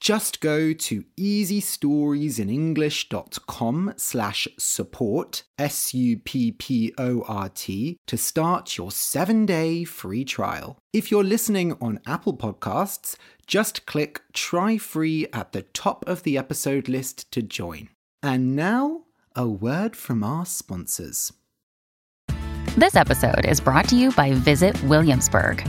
Just go to easystoriesinenglish.com slash support, S-U-P-P-O-R-T, to start your seven-day free trial. If you're listening on Apple Podcasts, just click Try Free at the top of the episode list to join. And now, a word from our sponsors. This episode is brought to you by Visit Williamsburg.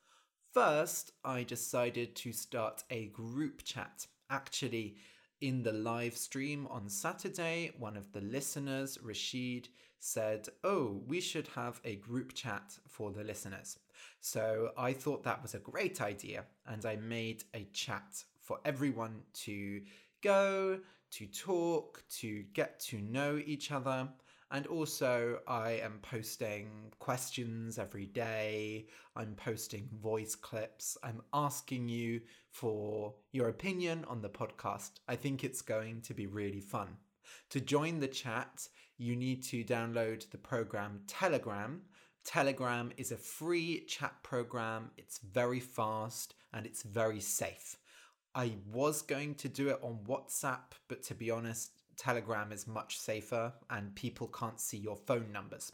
First, I decided to start a group chat. Actually, in the live stream on Saturday, one of the listeners, Rashid, said, Oh, we should have a group chat for the listeners. So I thought that was a great idea, and I made a chat for everyone to go, to talk, to get to know each other. And also, I am posting questions every day. I'm posting voice clips. I'm asking you for your opinion on the podcast. I think it's going to be really fun. To join the chat, you need to download the program Telegram. Telegram is a free chat program, it's very fast and it's very safe. I was going to do it on WhatsApp, but to be honest, Telegram is much safer and people can't see your phone numbers.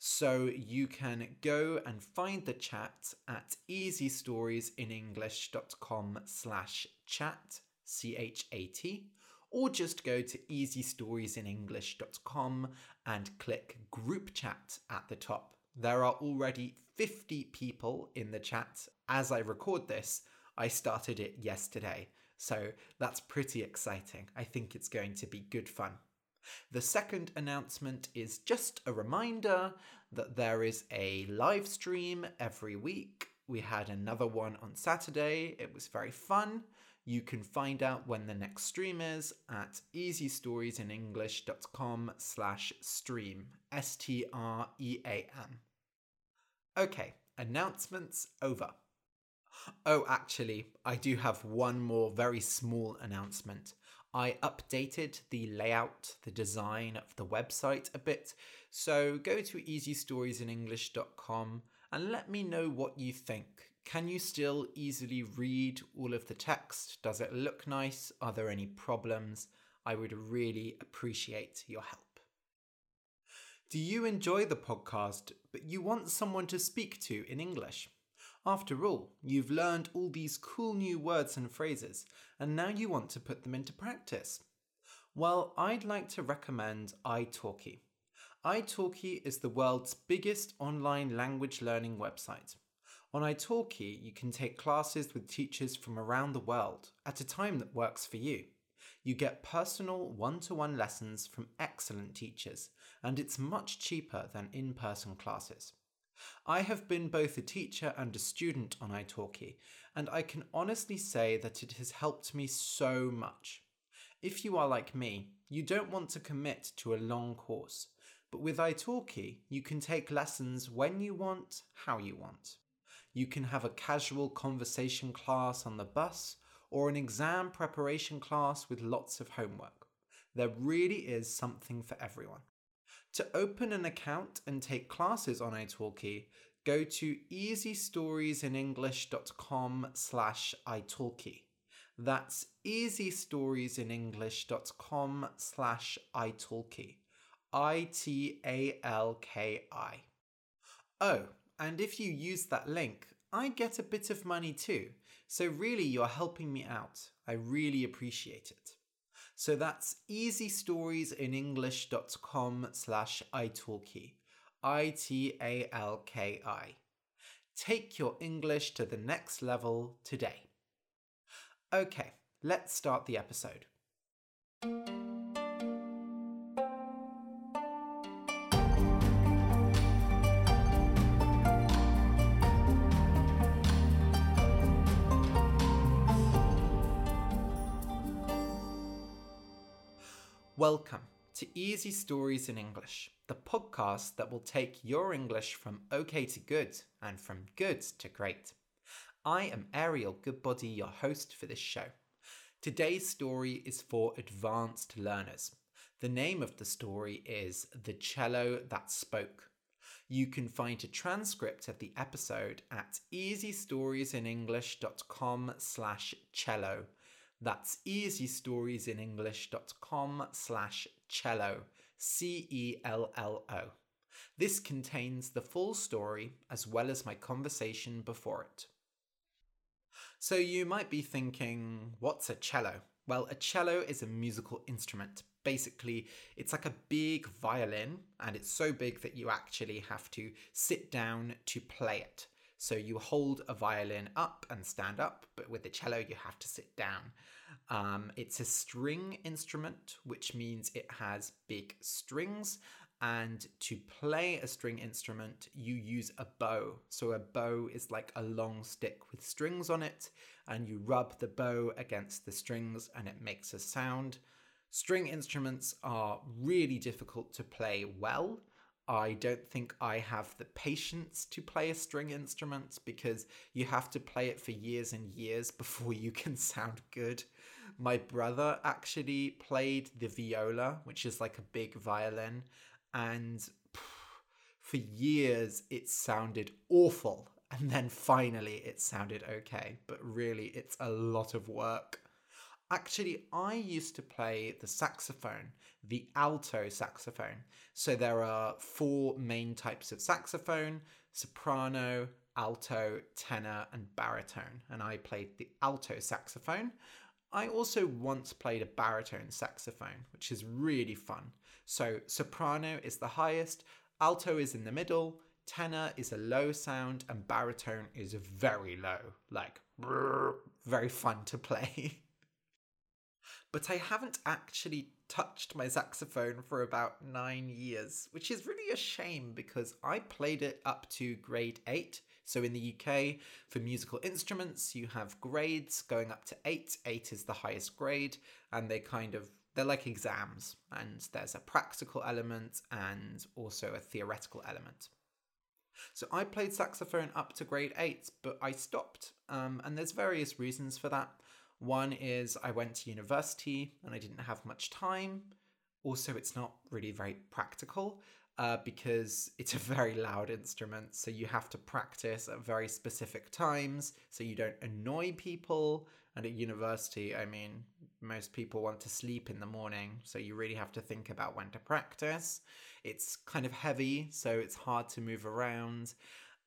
So you can go and find the chat at easystoriesinenglish.com slash chat, C-H-A-T, or just go to easystoriesinenglish.com and click group chat at the top. There are already 50 people in the chat. As I record this, I started it yesterday. So that's pretty exciting. I think it's going to be good fun. The second announcement is just a reminder that there is a live stream every week. We had another one on Saturday. It was very fun. You can find out when the next stream is at easystoriesinenglish.com slash stream. S-T-R-E-A-M. Okay, announcements over. Oh, actually, I do have one more very small announcement. I updated the layout, the design of the website a bit, so go to easystoriesinenglish.com and let me know what you think. Can you still easily read all of the text? Does it look nice? Are there any problems? I would really appreciate your help. Do you enjoy the podcast, but you want someone to speak to in English? After all, you've learned all these cool new words and phrases, and now you want to put them into practice. Well, I'd like to recommend italki. italki is the world's biggest online language learning website. On italki, you can take classes with teachers from around the world at a time that works for you. You get personal one to one lessons from excellent teachers, and it's much cheaper than in person classes. I have been both a teacher and a student on italki, and I can honestly say that it has helped me so much. If you are like me, you don't want to commit to a long course, but with italki, you can take lessons when you want, how you want. You can have a casual conversation class on the bus or an exam preparation class with lots of homework. There really is something for everyone. To open an account and take classes on italki, go to easystoriesinenglish.com slash italki. That's easystoriesinenglish.com slash italki. I-T-A-L-K-I. Oh, and if you use that link, I get a bit of money too. So, really, you're helping me out. I really appreciate it. So that's easystoriesinenglish.com slash italki. I-T-A-L-K-I. Take your English to the next level today. Okay, let's start the episode. Welcome to Easy Stories in English, the podcast that will take your English from okay to good and from good to great. I am Ariel Goodbody, your host for this show. Today's story is for advanced learners. The name of the story is The Cello That Spoke. You can find a transcript of the episode at easystoriesinenglish.com slash cello that's easystoriesinenglish.com slash cello, C-E-L-L-O. This contains the full story as well as my conversation before it. So you might be thinking, what's a cello? Well, a cello is a musical instrument. Basically, it's like a big violin, and it's so big that you actually have to sit down to play it. So you hold a violin up and stand up, but with the cello, you have to sit down. Um, it's a string instrument, which means it has big strings. And to play a string instrument, you use a bow. So a bow is like a long stick with strings on it, and you rub the bow against the strings and it makes a sound. String instruments are really difficult to play well I don't think I have the patience to play a string instrument because you have to play it for years and years before you can sound good. My brother actually played the viola, which is like a big violin, and for years it sounded awful. And then finally it sounded okay, but really it's a lot of work. Actually, I used to play the saxophone, the alto saxophone. So there are four main types of saxophone soprano, alto, tenor, and baritone. And I played the alto saxophone. I also once played a baritone saxophone, which is really fun. So soprano is the highest, alto is in the middle, tenor is a low sound, and baritone is very low, like very fun to play. but I haven't actually touched my saxophone for about nine years, which is really a shame because I played it up to grade eight. So in the UK, for musical instruments, you have grades going up to eight. Eight is the highest grade, and they kind of they're like exams, and there's a practical element and also a theoretical element. So I played saxophone up to grade eight, but I stopped, um, and there's various reasons for that. One is I went to university and I didn't have much time. Also, it's not really very practical uh, because it's a very loud instrument. So you have to practice at very specific times so you don't annoy people. And at university, I mean, most people want to sleep in the morning. So you really have to think about when to practice. It's kind of heavy, so it's hard to move around.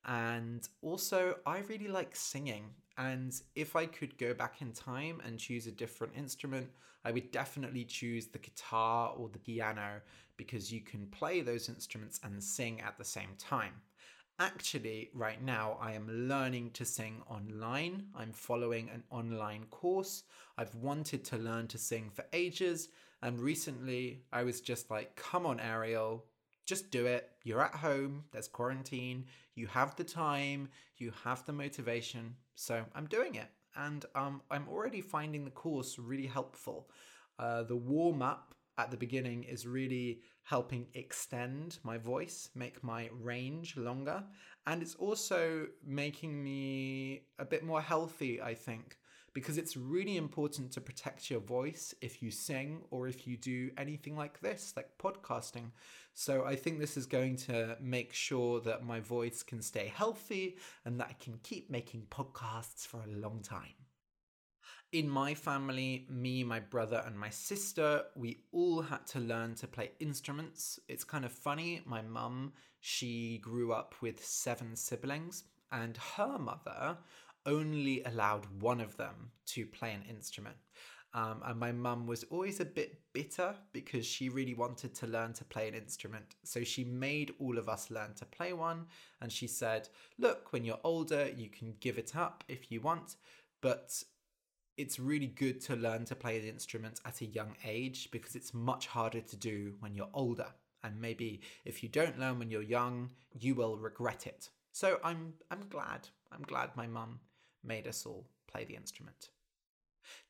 And also, I really like singing. And if I could go back in time and choose a different instrument, I would definitely choose the guitar or the piano because you can play those instruments and sing at the same time. Actually, right now, I am learning to sing online. I'm following an online course. I've wanted to learn to sing for ages. And recently, I was just like, come on, Ariel, just do it. You're at home, there's quarantine, you have the time, you have the motivation. So I'm doing it. And um, I'm already finding the course really helpful. Uh, the warm up at the beginning is really helping extend my voice, make my range longer. And it's also making me a bit more healthy, I think because it's really important to protect your voice if you sing or if you do anything like this, like podcasting. So I think this is going to make sure that my voice can stay healthy and that I can keep making podcasts for a long time. In my family, me, my brother, and my sister, we all had to learn to play instruments. It's kind of funny. My mum, she grew up with seven siblings, and her mother only allowed one of them to play an instrument. Um, and my mum was always a bit bitter because she really wanted to learn to play an instrument. So she made all of us learn to play one. And she said, Look, when you're older, you can give it up if you want. But it's really good to learn to play an instrument at a young age because it's much harder to do when you're older. And maybe if you don't learn when you're young, you will regret it. So I'm I'm glad. I'm glad my mum made us all play the instrument.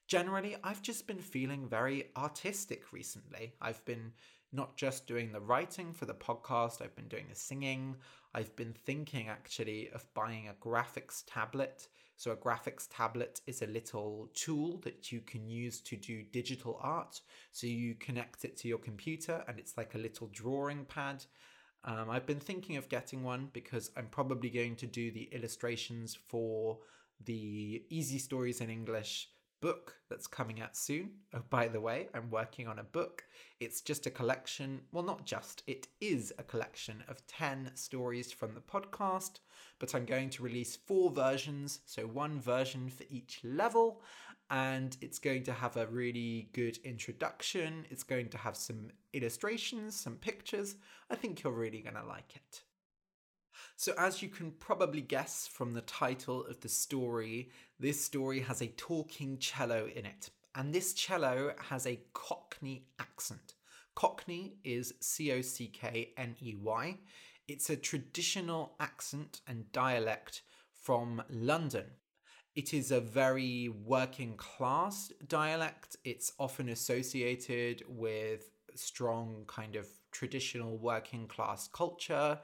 Generally, I've just been feeling very artistic recently. I've been not just doing the writing for the podcast, I've been doing the singing. I've been thinking actually of buying a graphics tablet. So, a graphics tablet is a little tool that you can use to do digital art. So, you connect it to your computer and it's like a little drawing pad. Um, I've been thinking of getting one because I'm probably going to do the illustrations for the Easy Stories in English book that's coming out soon. Oh, by the way, I'm working on a book. It's just a collection, well, not just, it is a collection of 10 stories from the podcast, but I'm going to release four versions, so one version for each level. And it's going to have a really good introduction. It's going to have some illustrations, some pictures. I think you're really going to like it. So, as you can probably guess from the title of the story, this story has a talking cello in it. And this cello has a Cockney accent. Cockney is C O C K N E Y. It's a traditional accent and dialect from London. It is a very working class dialect. It's often associated with strong kind of traditional working class culture.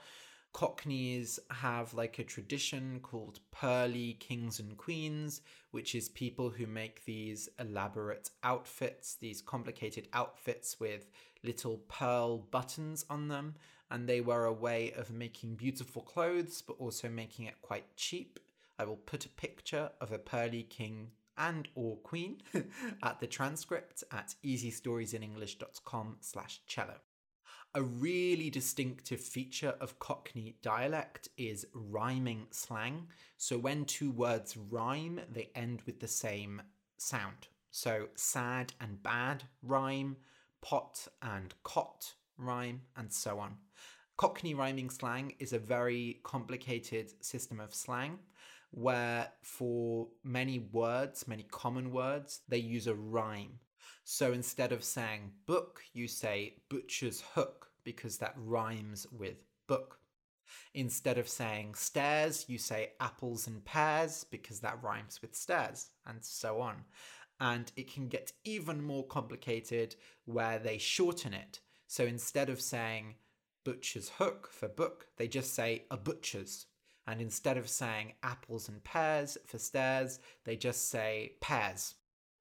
Cockneys have like a tradition called pearly kings and queens, which is people who make these elaborate outfits, these complicated outfits with little pearl buttons on them. And they were a way of making beautiful clothes, but also making it quite cheap. I will put a picture of a pearly king and or queen at the transcript at easystoriesinenglish.com slash cello. A really distinctive feature of Cockney dialect is rhyming slang. So when two words rhyme, they end with the same sound. So sad and bad rhyme, pot and cot rhyme, and so on. Cockney rhyming slang is a very complicated system of slang where for many words, many common words, they use a rhyme. So instead of saying book, you say butcher's hook because that rhymes with book. Instead of saying stairs, you say apples and pears because that rhymes with stairs, and so on. And it can get even more complicated where they shorten it. So instead of saying butcher's hook for book, they just say a butcher's. And instead of saying apples and pears for stairs, they just say pears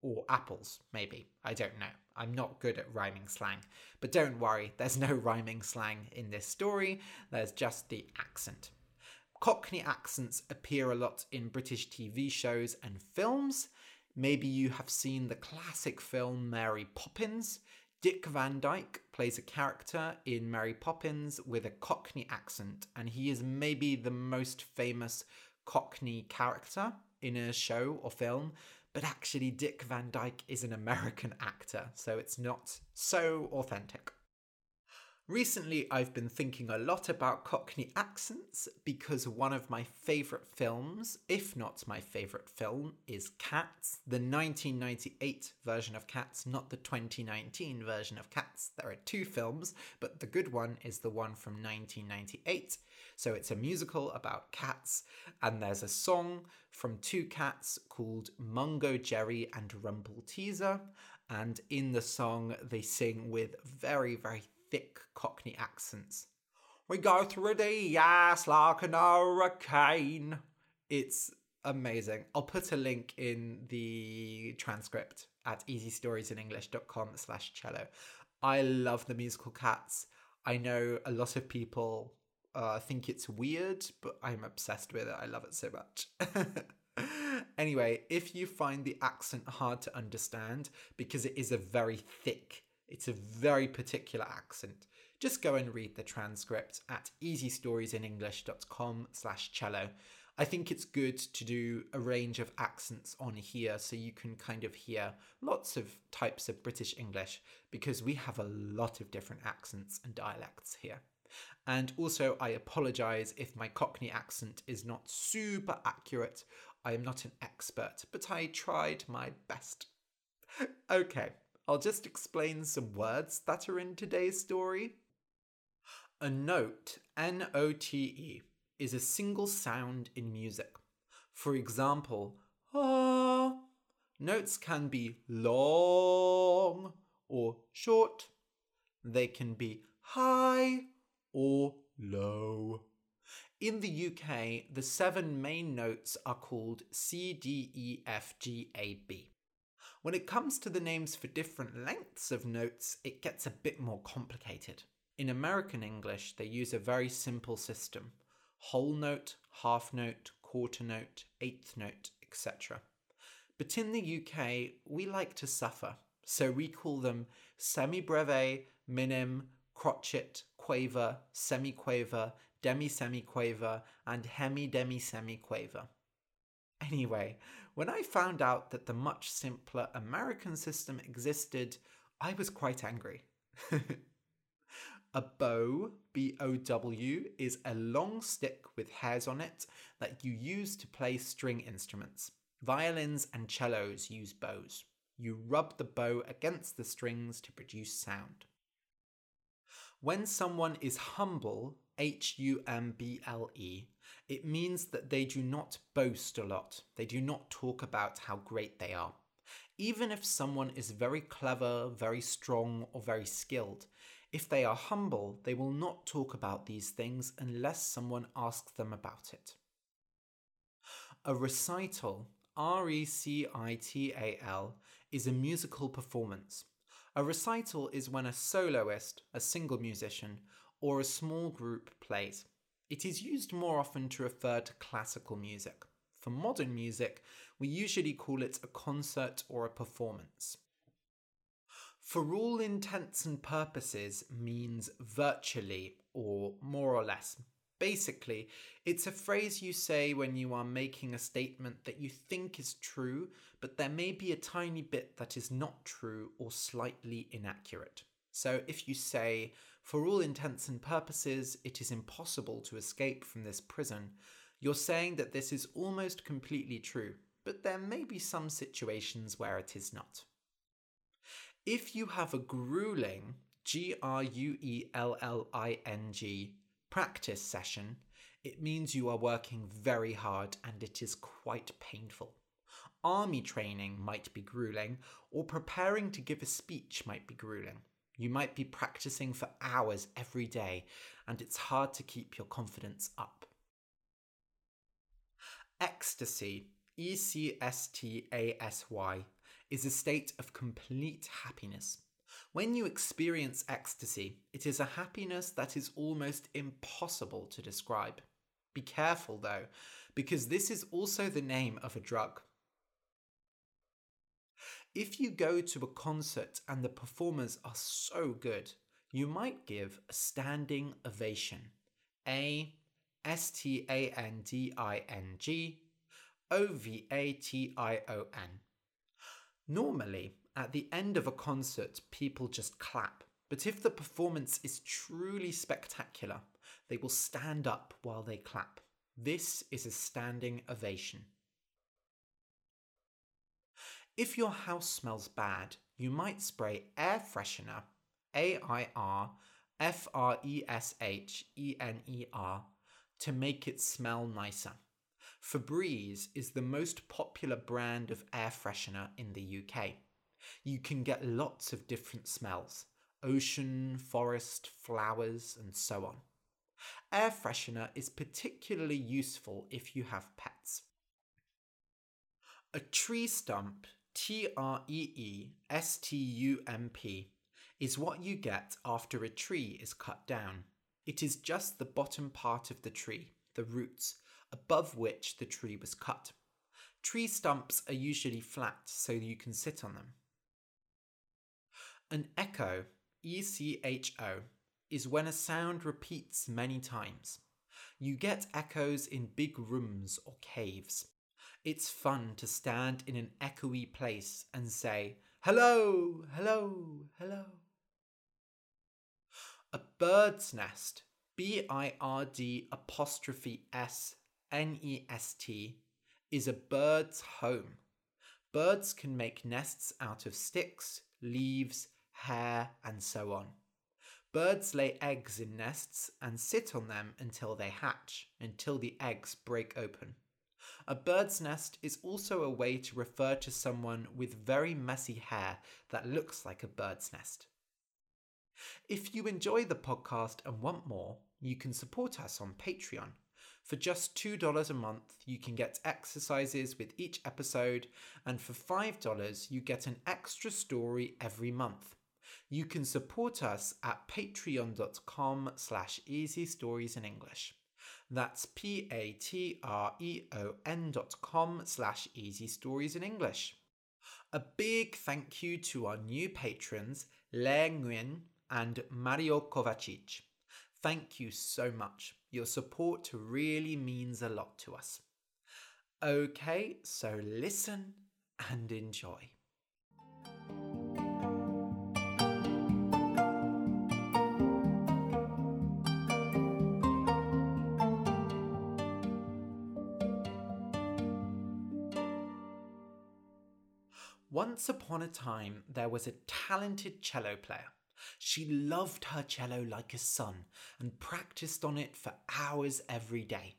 or apples, maybe. I don't know. I'm not good at rhyming slang. But don't worry, there's no rhyming slang in this story, there's just the accent. Cockney accents appear a lot in British TV shows and films. Maybe you have seen the classic film Mary Poppins. Dick Van Dyke plays a character in Mary Poppins with a Cockney accent, and he is maybe the most famous Cockney character in a show or film but actually Dick Van Dyke is an American actor, so it's not so authentic. Recently, I've been thinking a lot about Cockney accents because one of my favourite films, if not my favourite film, is Cats, the 1998 version of Cats, not the 2019 version of Cats. There are two films, but the good one is the one from 1998. So it's a musical about cats, and there's a song from two cats called Mungojerrie and Rumpleteazer. And in the song, they sing with very, very thick Cockney accents. We go through the ass like an hurricane. It's amazing. I'll put a link in the transcript at easystoriesinenglish.com slash cello. I love the musical Cats. I know a lot of people uh, think it's weird, but I'm obsessed with it. I love it so much. anyway, if you find the accent hard to understand because it is a very thick it's a very particular accent. Just go and read the transcript at easystoriesinenglish.com slash cello. I think it's good to do a range of accents on here so you can kind of hear lots of types of British English because we have a lot of different accents and dialects here. And also, I apologise if my Cockney accent is not super accurate. I am not an expert, but I tried my best. okay, I'll just explain some words that are in today's story. A note, N O T E, is a single sound in music. For example, ah, notes can be long or short. They can be high or low. In the UK, the seven main notes are called C, D, E, F, G, A, B. When it comes to the names for different lengths of notes, it gets a bit more complicated. In American English, they use a very simple system whole note, half note, quarter note, eighth note, etc. But in the UK, we like to suffer, so we call them semibreve, minim, crotchet, quaver, semiquaver, demi-semiquaver, and hemi-demi-semiquaver. Anyway, when I found out that the much simpler American system existed, I was quite angry. A bow, B O W, is a long stick with hairs on it that you use to play string instruments. Violins and cellos use bows. You rub the bow against the strings to produce sound. When someone is humble, H U M B L E, it means that they do not boast a lot. They do not talk about how great they are. Even if someone is very clever, very strong, or very skilled, if they are humble, they will not talk about these things unless someone asks them about it. A recital, R E C I T A L, is a musical performance. A recital is when a soloist, a single musician, or a small group plays. It is used more often to refer to classical music. For modern music, we usually call it a concert or a performance for all intents and purposes means virtually or more or less. Basically, it's a phrase you say when you are making a statement that you think is true, but there may be a tiny bit that is not true or slightly inaccurate. So if you say, for all intents and purposes, it is impossible to escape from this prison, you're saying that this is almost completely true, but there may be some situations where it is not. If you have a grueling, G R U E L L I N G, practice session, it means you are working very hard and it is quite painful. Army training might be grueling, or preparing to give a speech might be grueling. You might be practicing for hours every day, and it's hard to keep your confidence up. Ecstasy, E C S T A S Y, is a state of complete happiness. When you experience ecstasy, it is a happiness that is almost impossible to describe. Be careful though, because this is also the name of a drug. If you go to a concert and the performers are so good, you might give a standing ovation. A S T A N D I N G O V A T I O N. Normally, at the end of a concert, people just clap. But if the performance is truly spectacular, they will stand up while they clap. This is a standing ovation. If your house smells bad, you might spray air freshener, A I R F R E S H E N E R, to make it smell nicer. Febreze is the most popular brand of air freshener in the UK. You can get lots of different smells ocean, forest, flowers, and so on. Air freshener is particularly useful if you have pets. A tree stump, T R E E S T U M P, is what you get after a tree is cut down. It is just the bottom part of the tree, the roots, above which the tree was cut. Tree stumps are usually flat so you can sit on them. An echo, E C H O, is when a sound repeats many times. You get echoes in big rooms or caves. It's fun to stand in an echoey place and say, Hello, hello, hello. A bird's nest, B I R D apostrophe S N E S T, is a bird's home. Birds can make nests out of sticks, leaves, hair, and so on. Birds lay eggs in nests and sit on them until they hatch, until the eggs break open. A bird's nest is also a way to refer to someone with very messy hair that looks like a bird's nest. If you enjoy the podcast and want more, you can support us on Patreon. For just $2 a month, you can get exercises with each episode, and for $5, you get an extra story every month. You can support us at patreon.com slash easy stories in English. That's p-a-t-r-e-o-n dot com slash easy stories in English. A big thank you to our new patrons, Le Nguyen and Mario Kovacic. Thank you so much. Your support really means a lot to us. Okay, so listen and enjoy. Once upon a time, there was a talented cello player. She loved her cello like a son and practiced on it for hours every day.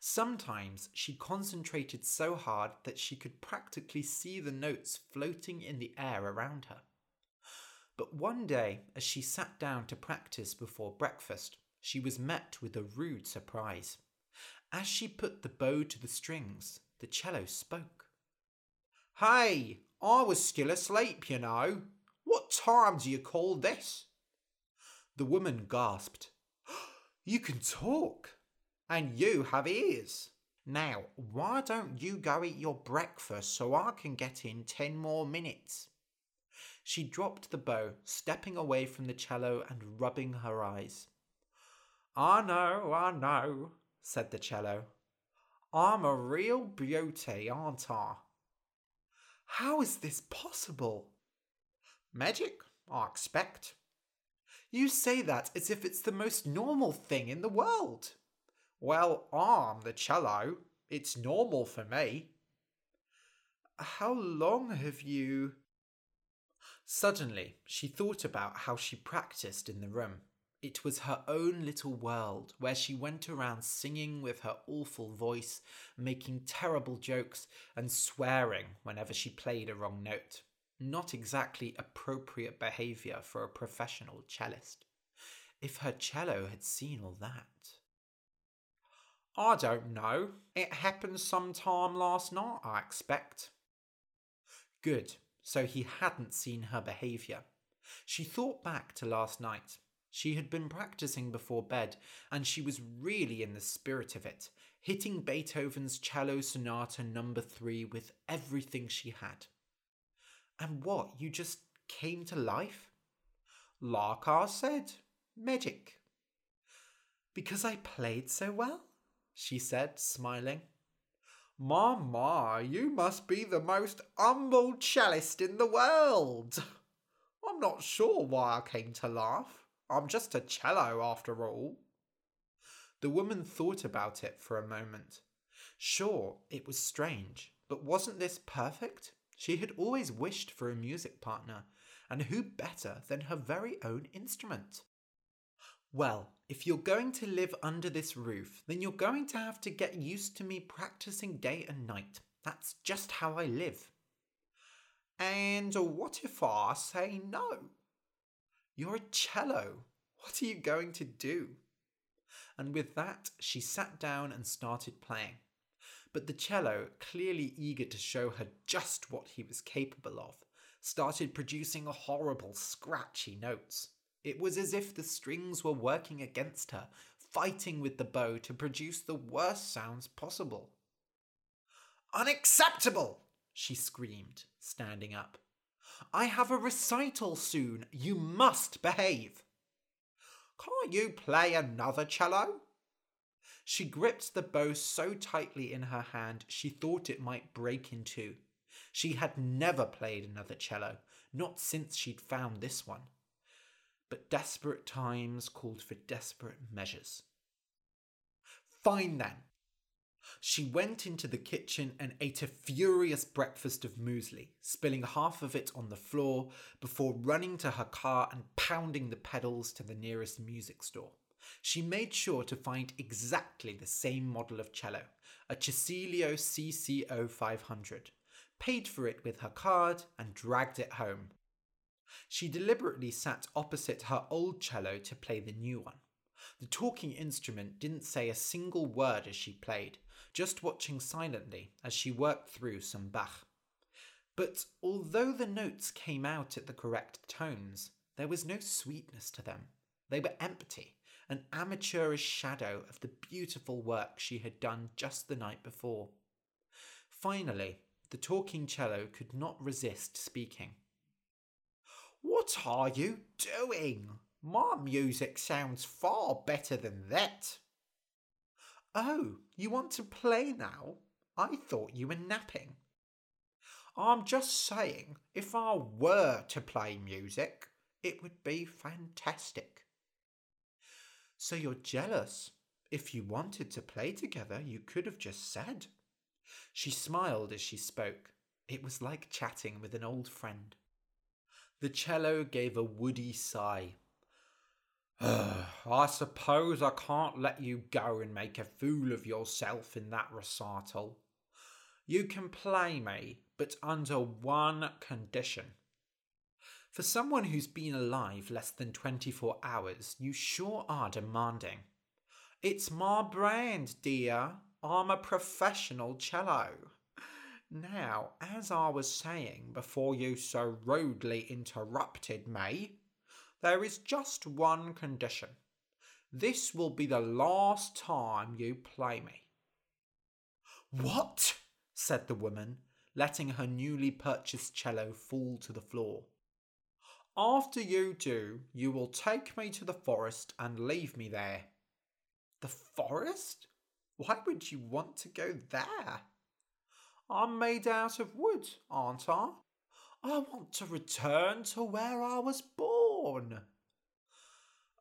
Sometimes she concentrated so hard that she could practically see the notes floating in the air around her. But one day, as she sat down to practice before breakfast, she was met with a rude surprise. As she put the bow to the strings, the cello spoke. Hey, I was still asleep, you know. What time do you call this? The woman gasped. You can talk, and you have ears. Now, why don't you go eat your breakfast so I can get in ten more minutes? She dropped the bow, stepping away from the cello and rubbing her eyes. I know, I know, said the cello. I'm a real beauty, aren't I? How is this possible? Magic, I expect. You say that as if it's the most normal thing in the world. Well, I'm the cello. It's normal for me. How long have you. Suddenly, she thought about how she practiced in the room. It was her own little world where she went around singing with her awful voice, making terrible jokes, and swearing whenever she played a wrong note. Not exactly appropriate behaviour for a professional cellist. If her cello had seen all that. I don't know. It happened sometime last night, I expect. Good, so he hadn't seen her behaviour. She thought back to last night. She had been practicing before bed, and she was really in the spirit of it, hitting Beethoven's Cello Sonata number 3 with everything she had. And what, you just came to life? I said, magic. Because I played so well? she said, smiling. My, you must be the most humble cellist in the world. I'm not sure why I came to laugh. I'm just a cello after all. The woman thought about it for a moment. Sure, it was strange, but wasn't this perfect? She had always wished for a music partner, and who better than her very own instrument? Well, if you're going to live under this roof, then you're going to have to get used to me practicing day and night. That's just how I live. And what if I say no? You're a cello. What are you going to do? And with that, she sat down and started playing. But the cello, clearly eager to show her just what he was capable of, started producing horrible, scratchy notes. It was as if the strings were working against her, fighting with the bow to produce the worst sounds possible. Unacceptable! she screamed, standing up. I have a recital soon. You must behave. Can't you play another cello? She gripped the bow so tightly in her hand she thought it might break in two. She had never played another cello, not since she'd found this one. But desperate times called for desperate measures. Fine then. She went into the kitchen and ate a furious breakfast of muesli, spilling half of it on the floor before running to her car and pounding the pedals to the nearest music store. She made sure to find exactly the same model of cello, a Cicelio CCO 500, paid for it with her card, and dragged it home. She deliberately sat opposite her old cello to play the new one. The talking instrument didn't say a single word as she played, just watching silently as she worked through some Bach. But although the notes came out at the correct tones, there was no sweetness to them. They were empty, an amateurish shadow of the beautiful work she had done just the night before. Finally, the talking cello could not resist speaking. What are you doing? My music sounds far better than that. Oh, you want to play now? I thought you were napping. I'm just saying, if I were to play music, it would be fantastic. So you're jealous? If you wanted to play together, you could have just said. She smiled as she spoke. It was like chatting with an old friend. The cello gave a woody sigh. I suppose I can't let you go and make a fool of yourself in that recital. You can play me, but under one condition. For someone who's been alive less than 24 hours, you sure are demanding. It's my brand, dear. I'm a professional cello. Now, as I was saying before you so rudely interrupted me, there is just one condition. This will be the last time you play me. What? said the woman, letting her newly purchased cello fall to the floor. After you do, you will take me to the forest and leave me there. The forest? Why would you want to go there? I'm made out of wood, aren't I? I want to return to where I was born.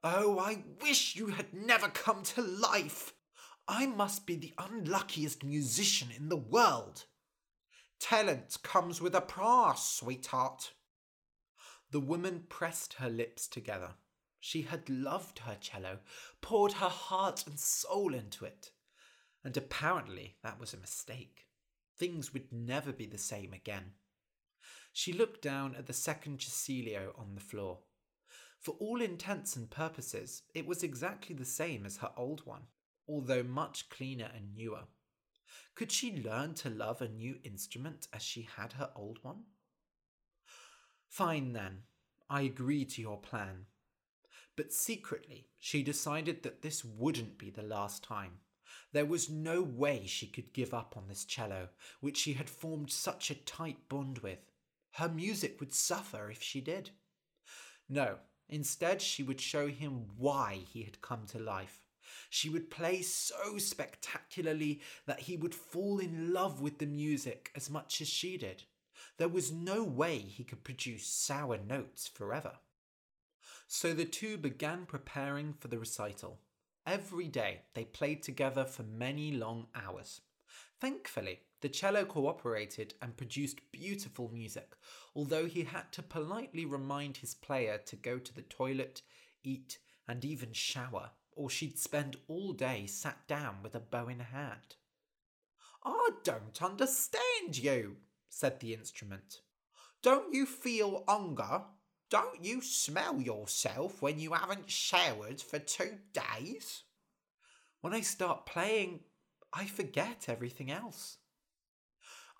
Oh, I wish you had never come to life. I must be the unluckiest musician in the world. Talent comes with a price, sweetheart. The woman pressed her lips together. She had loved her cello, poured her heart and soul into it. And apparently that was a mistake. Things would never be the same again. She looked down at the second Cicelio on the floor. For all intents and purposes, it was exactly the same as her old one, although much cleaner and newer. Could she learn to love a new instrument as she had her old one? Fine then, I agree to your plan. But secretly, she decided that this wouldn't be the last time. There was no way she could give up on this cello, which she had formed such a tight bond with. Her music would suffer if she did. No, instead, she would show him why he had come to life. She would play so spectacularly that he would fall in love with the music as much as she did. There was no way he could produce sour notes forever. So the two began preparing for the recital. Every day they played together for many long hours. Thankfully, the cello cooperated and produced beautiful music, although he had to politely remind his player to go to the toilet, eat, and even shower, or she'd spend all day sat down with a bow in hand. I don't understand you, said the instrument. Don't you feel hunger? Don't you smell yourself when you haven't showered for two days? When I start playing, I forget everything else.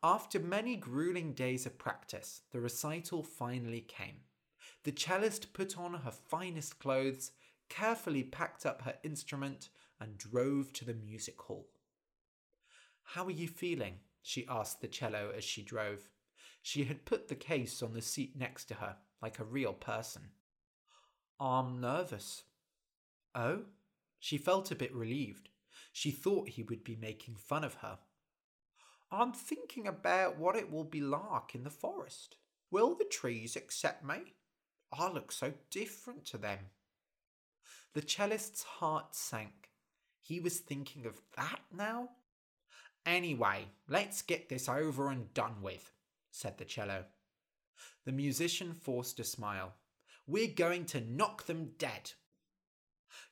After many grueling days of practice, the recital finally came. The cellist put on her finest clothes, carefully packed up her instrument, and drove to the music hall. How are you feeling? she asked the cello as she drove. She had put the case on the seat next to her, like a real person. I'm nervous. Oh? She felt a bit relieved. She thought he would be making fun of her. I'm thinking about what it will be like in the forest. Will the trees accept me? I look so different to them. The cellist's heart sank. He was thinking of that now? Anyway, let's get this over and done with, said the cello. The musician forced a smile. We're going to knock them dead.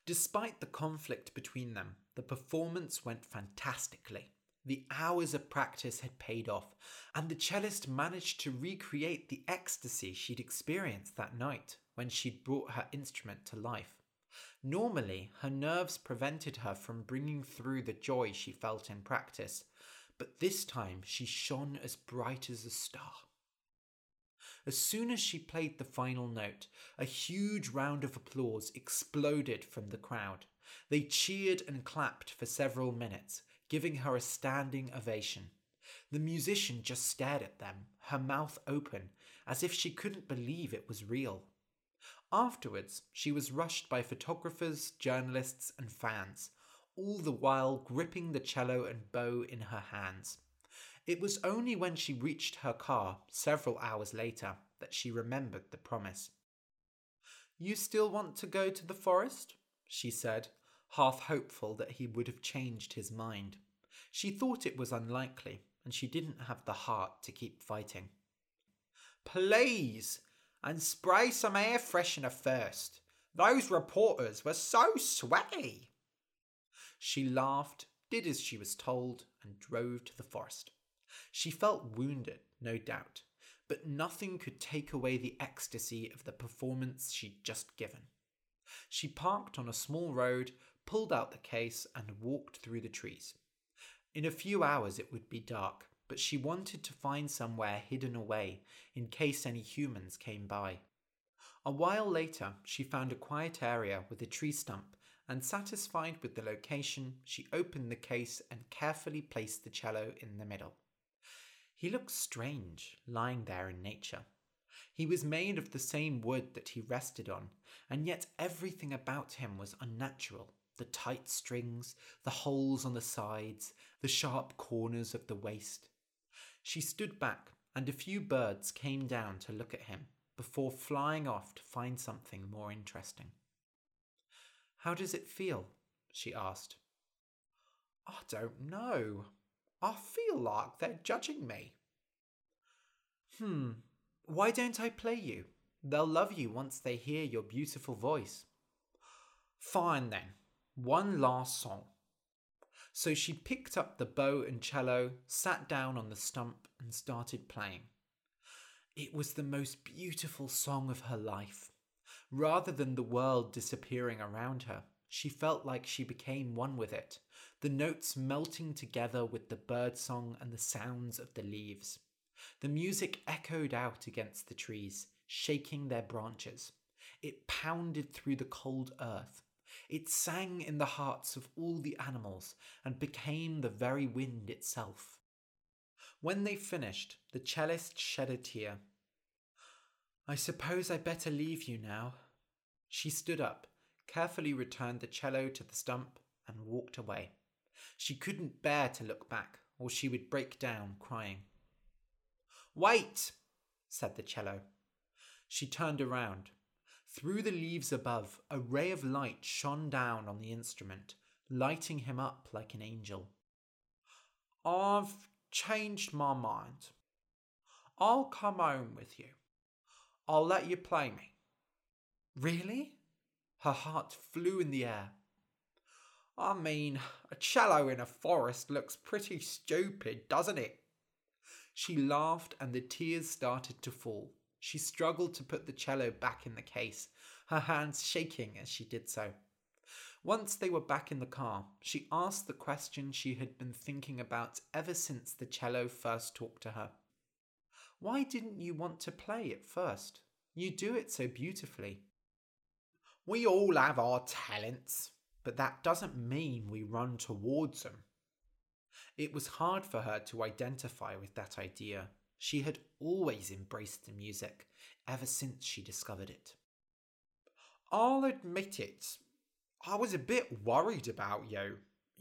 Despite the conflict between them, the performance went fantastically. The hours of practice had paid off, and the cellist managed to recreate the ecstasy she'd experienced that night when she'd brought her instrument to life. Normally, her nerves prevented her from bringing through the joy she felt in practice, but this time she shone as bright as a star. As soon as she played the final note, a huge round of applause exploded from the crowd. They cheered and clapped for several minutes, giving her a standing ovation. The musician just stared at them, her mouth open, as if she couldn't believe it was real. Afterwards, she was rushed by photographers, journalists, and fans, all the while gripping the cello and bow in her hands. It was only when she reached her car several hours later that she remembered the promise. You still want to go to the forest? she said, half hopeful that he would have changed his mind. She thought it was unlikely, and she didn't have the heart to keep fighting. Please, and spray some air freshener first. Those reporters were so sweaty. She laughed, did as she was told, and drove to the forest. She felt wounded, no doubt, but nothing could take away the ecstasy of the performance she'd just given. She parked on a small road, pulled out the case, and walked through the trees. In a few hours it would be dark, but she wanted to find somewhere hidden away in case any humans came by. A while later, she found a quiet area with a tree stump, and satisfied with the location, she opened the case and carefully placed the cello in the middle. He looked strange, lying there in nature. He was made of the same wood that he rested on, and yet everything about him was unnatural the tight strings, the holes on the sides, the sharp corners of the waist. She stood back, and a few birds came down to look at him before flying off to find something more interesting. How does it feel? she asked. I don't know. I feel like they're judging me. Hmm, why don't I play you? They'll love you once they hear your beautiful voice. Fine then, one last song. So she picked up the bow and cello, sat down on the stump, and started playing. It was the most beautiful song of her life. Rather than the world disappearing around her, she felt like she became one with it, the notes melting together with the birdsong and the sounds of the leaves. The music echoed out against the trees, shaking their branches. It pounded through the cold earth. It sang in the hearts of all the animals and became the very wind itself. When they finished, the cellist shed a tear. I suppose I better leave you now. She stood up, carefully returned the cello to the stump, and walked away. She couldn't bear to look back, or she would break down crying. Wait, said the cello. She turned around. Through the leaves above, a ray of light shone down on the instrument, lighting him up like an angel. I've changed my mind. I'll come home with you. I'll let you play me. Really? Her heart flew in the air. I mean, a cello in a forest looks pretty stupid, doesn't it? She laughed and the tears started to fall. She struggled to put the cello back in the case, her hands shaking as she did so. Once they were back in the car, she asked the question she had been thinking about ever since the cello first talked to her. Why didn't you want to play at first? You do it so beautifully. We all have our talents, but that doesn't mean we run towards them. It was hard for her to identify with that idea. She had always embraced the music ever since she discovered it. I'll admit it, I was a bit worried about you,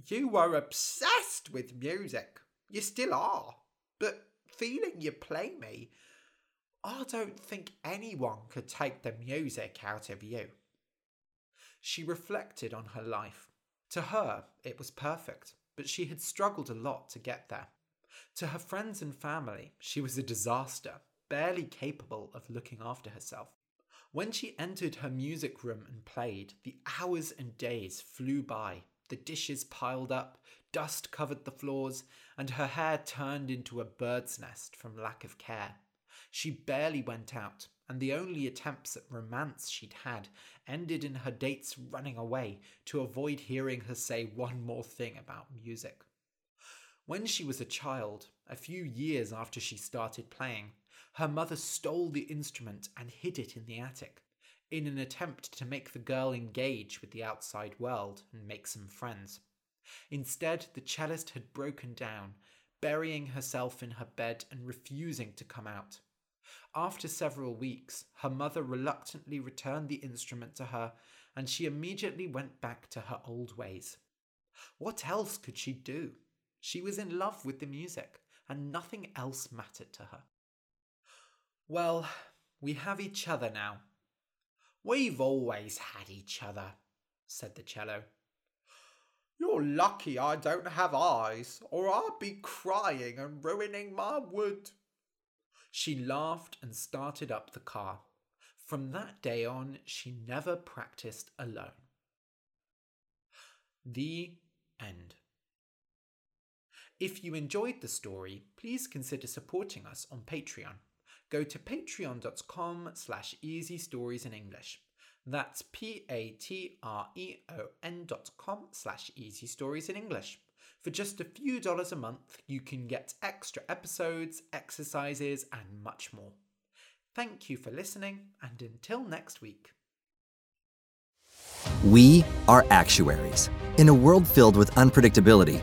You were obsessed with music. You still are. But feeling you play me, I don't think anyone could take the music out of you. She reflected on her life. To her, it was perfect, but she had struggled a lot to get there. To her friends and family, she was a disaster, barely capable of looking after herself. When she entered her music room and played, the hours and days flew by. The dishes piled up, dust covered the floors, and her hair turned into a bird's nest from lack of care. She barely went out, and the only attempts at romance she'd had ended in her dates running away to avoid hearing her say one more thing about music. When she was a child, a few years after she started playing, her mother stole the instrument and hid it in the attic, in an attempt to make the girl engage with the outside world and make some friends. Instead, the cellist had broken down, burying herself in her bed and refusing to come out. After several weeks, her mother reluctantly returned the instrument to her, and she immediately went back to her old ways. What else could she do? She was in love with the music, and nothing else mattered to her. Well, we have each other now. We've always had each other, said the cello. You're lucky I don't have eyes, or I'd be crying and ruining my wood. She laughed and started up the car. From that day on, she never practiced alone. The end. If you enjoyed the story, please consider supporting us on Patreon. Go to patreon.com slash easy stories in English. That's p-a-t-r-e-o-n dot com slash easy stories in English. For just a few dollars a month, you can get extra episodes, exercises, and much more. Thank you for listening, and until next week. We are actuaries. In a world filled with unpredictability,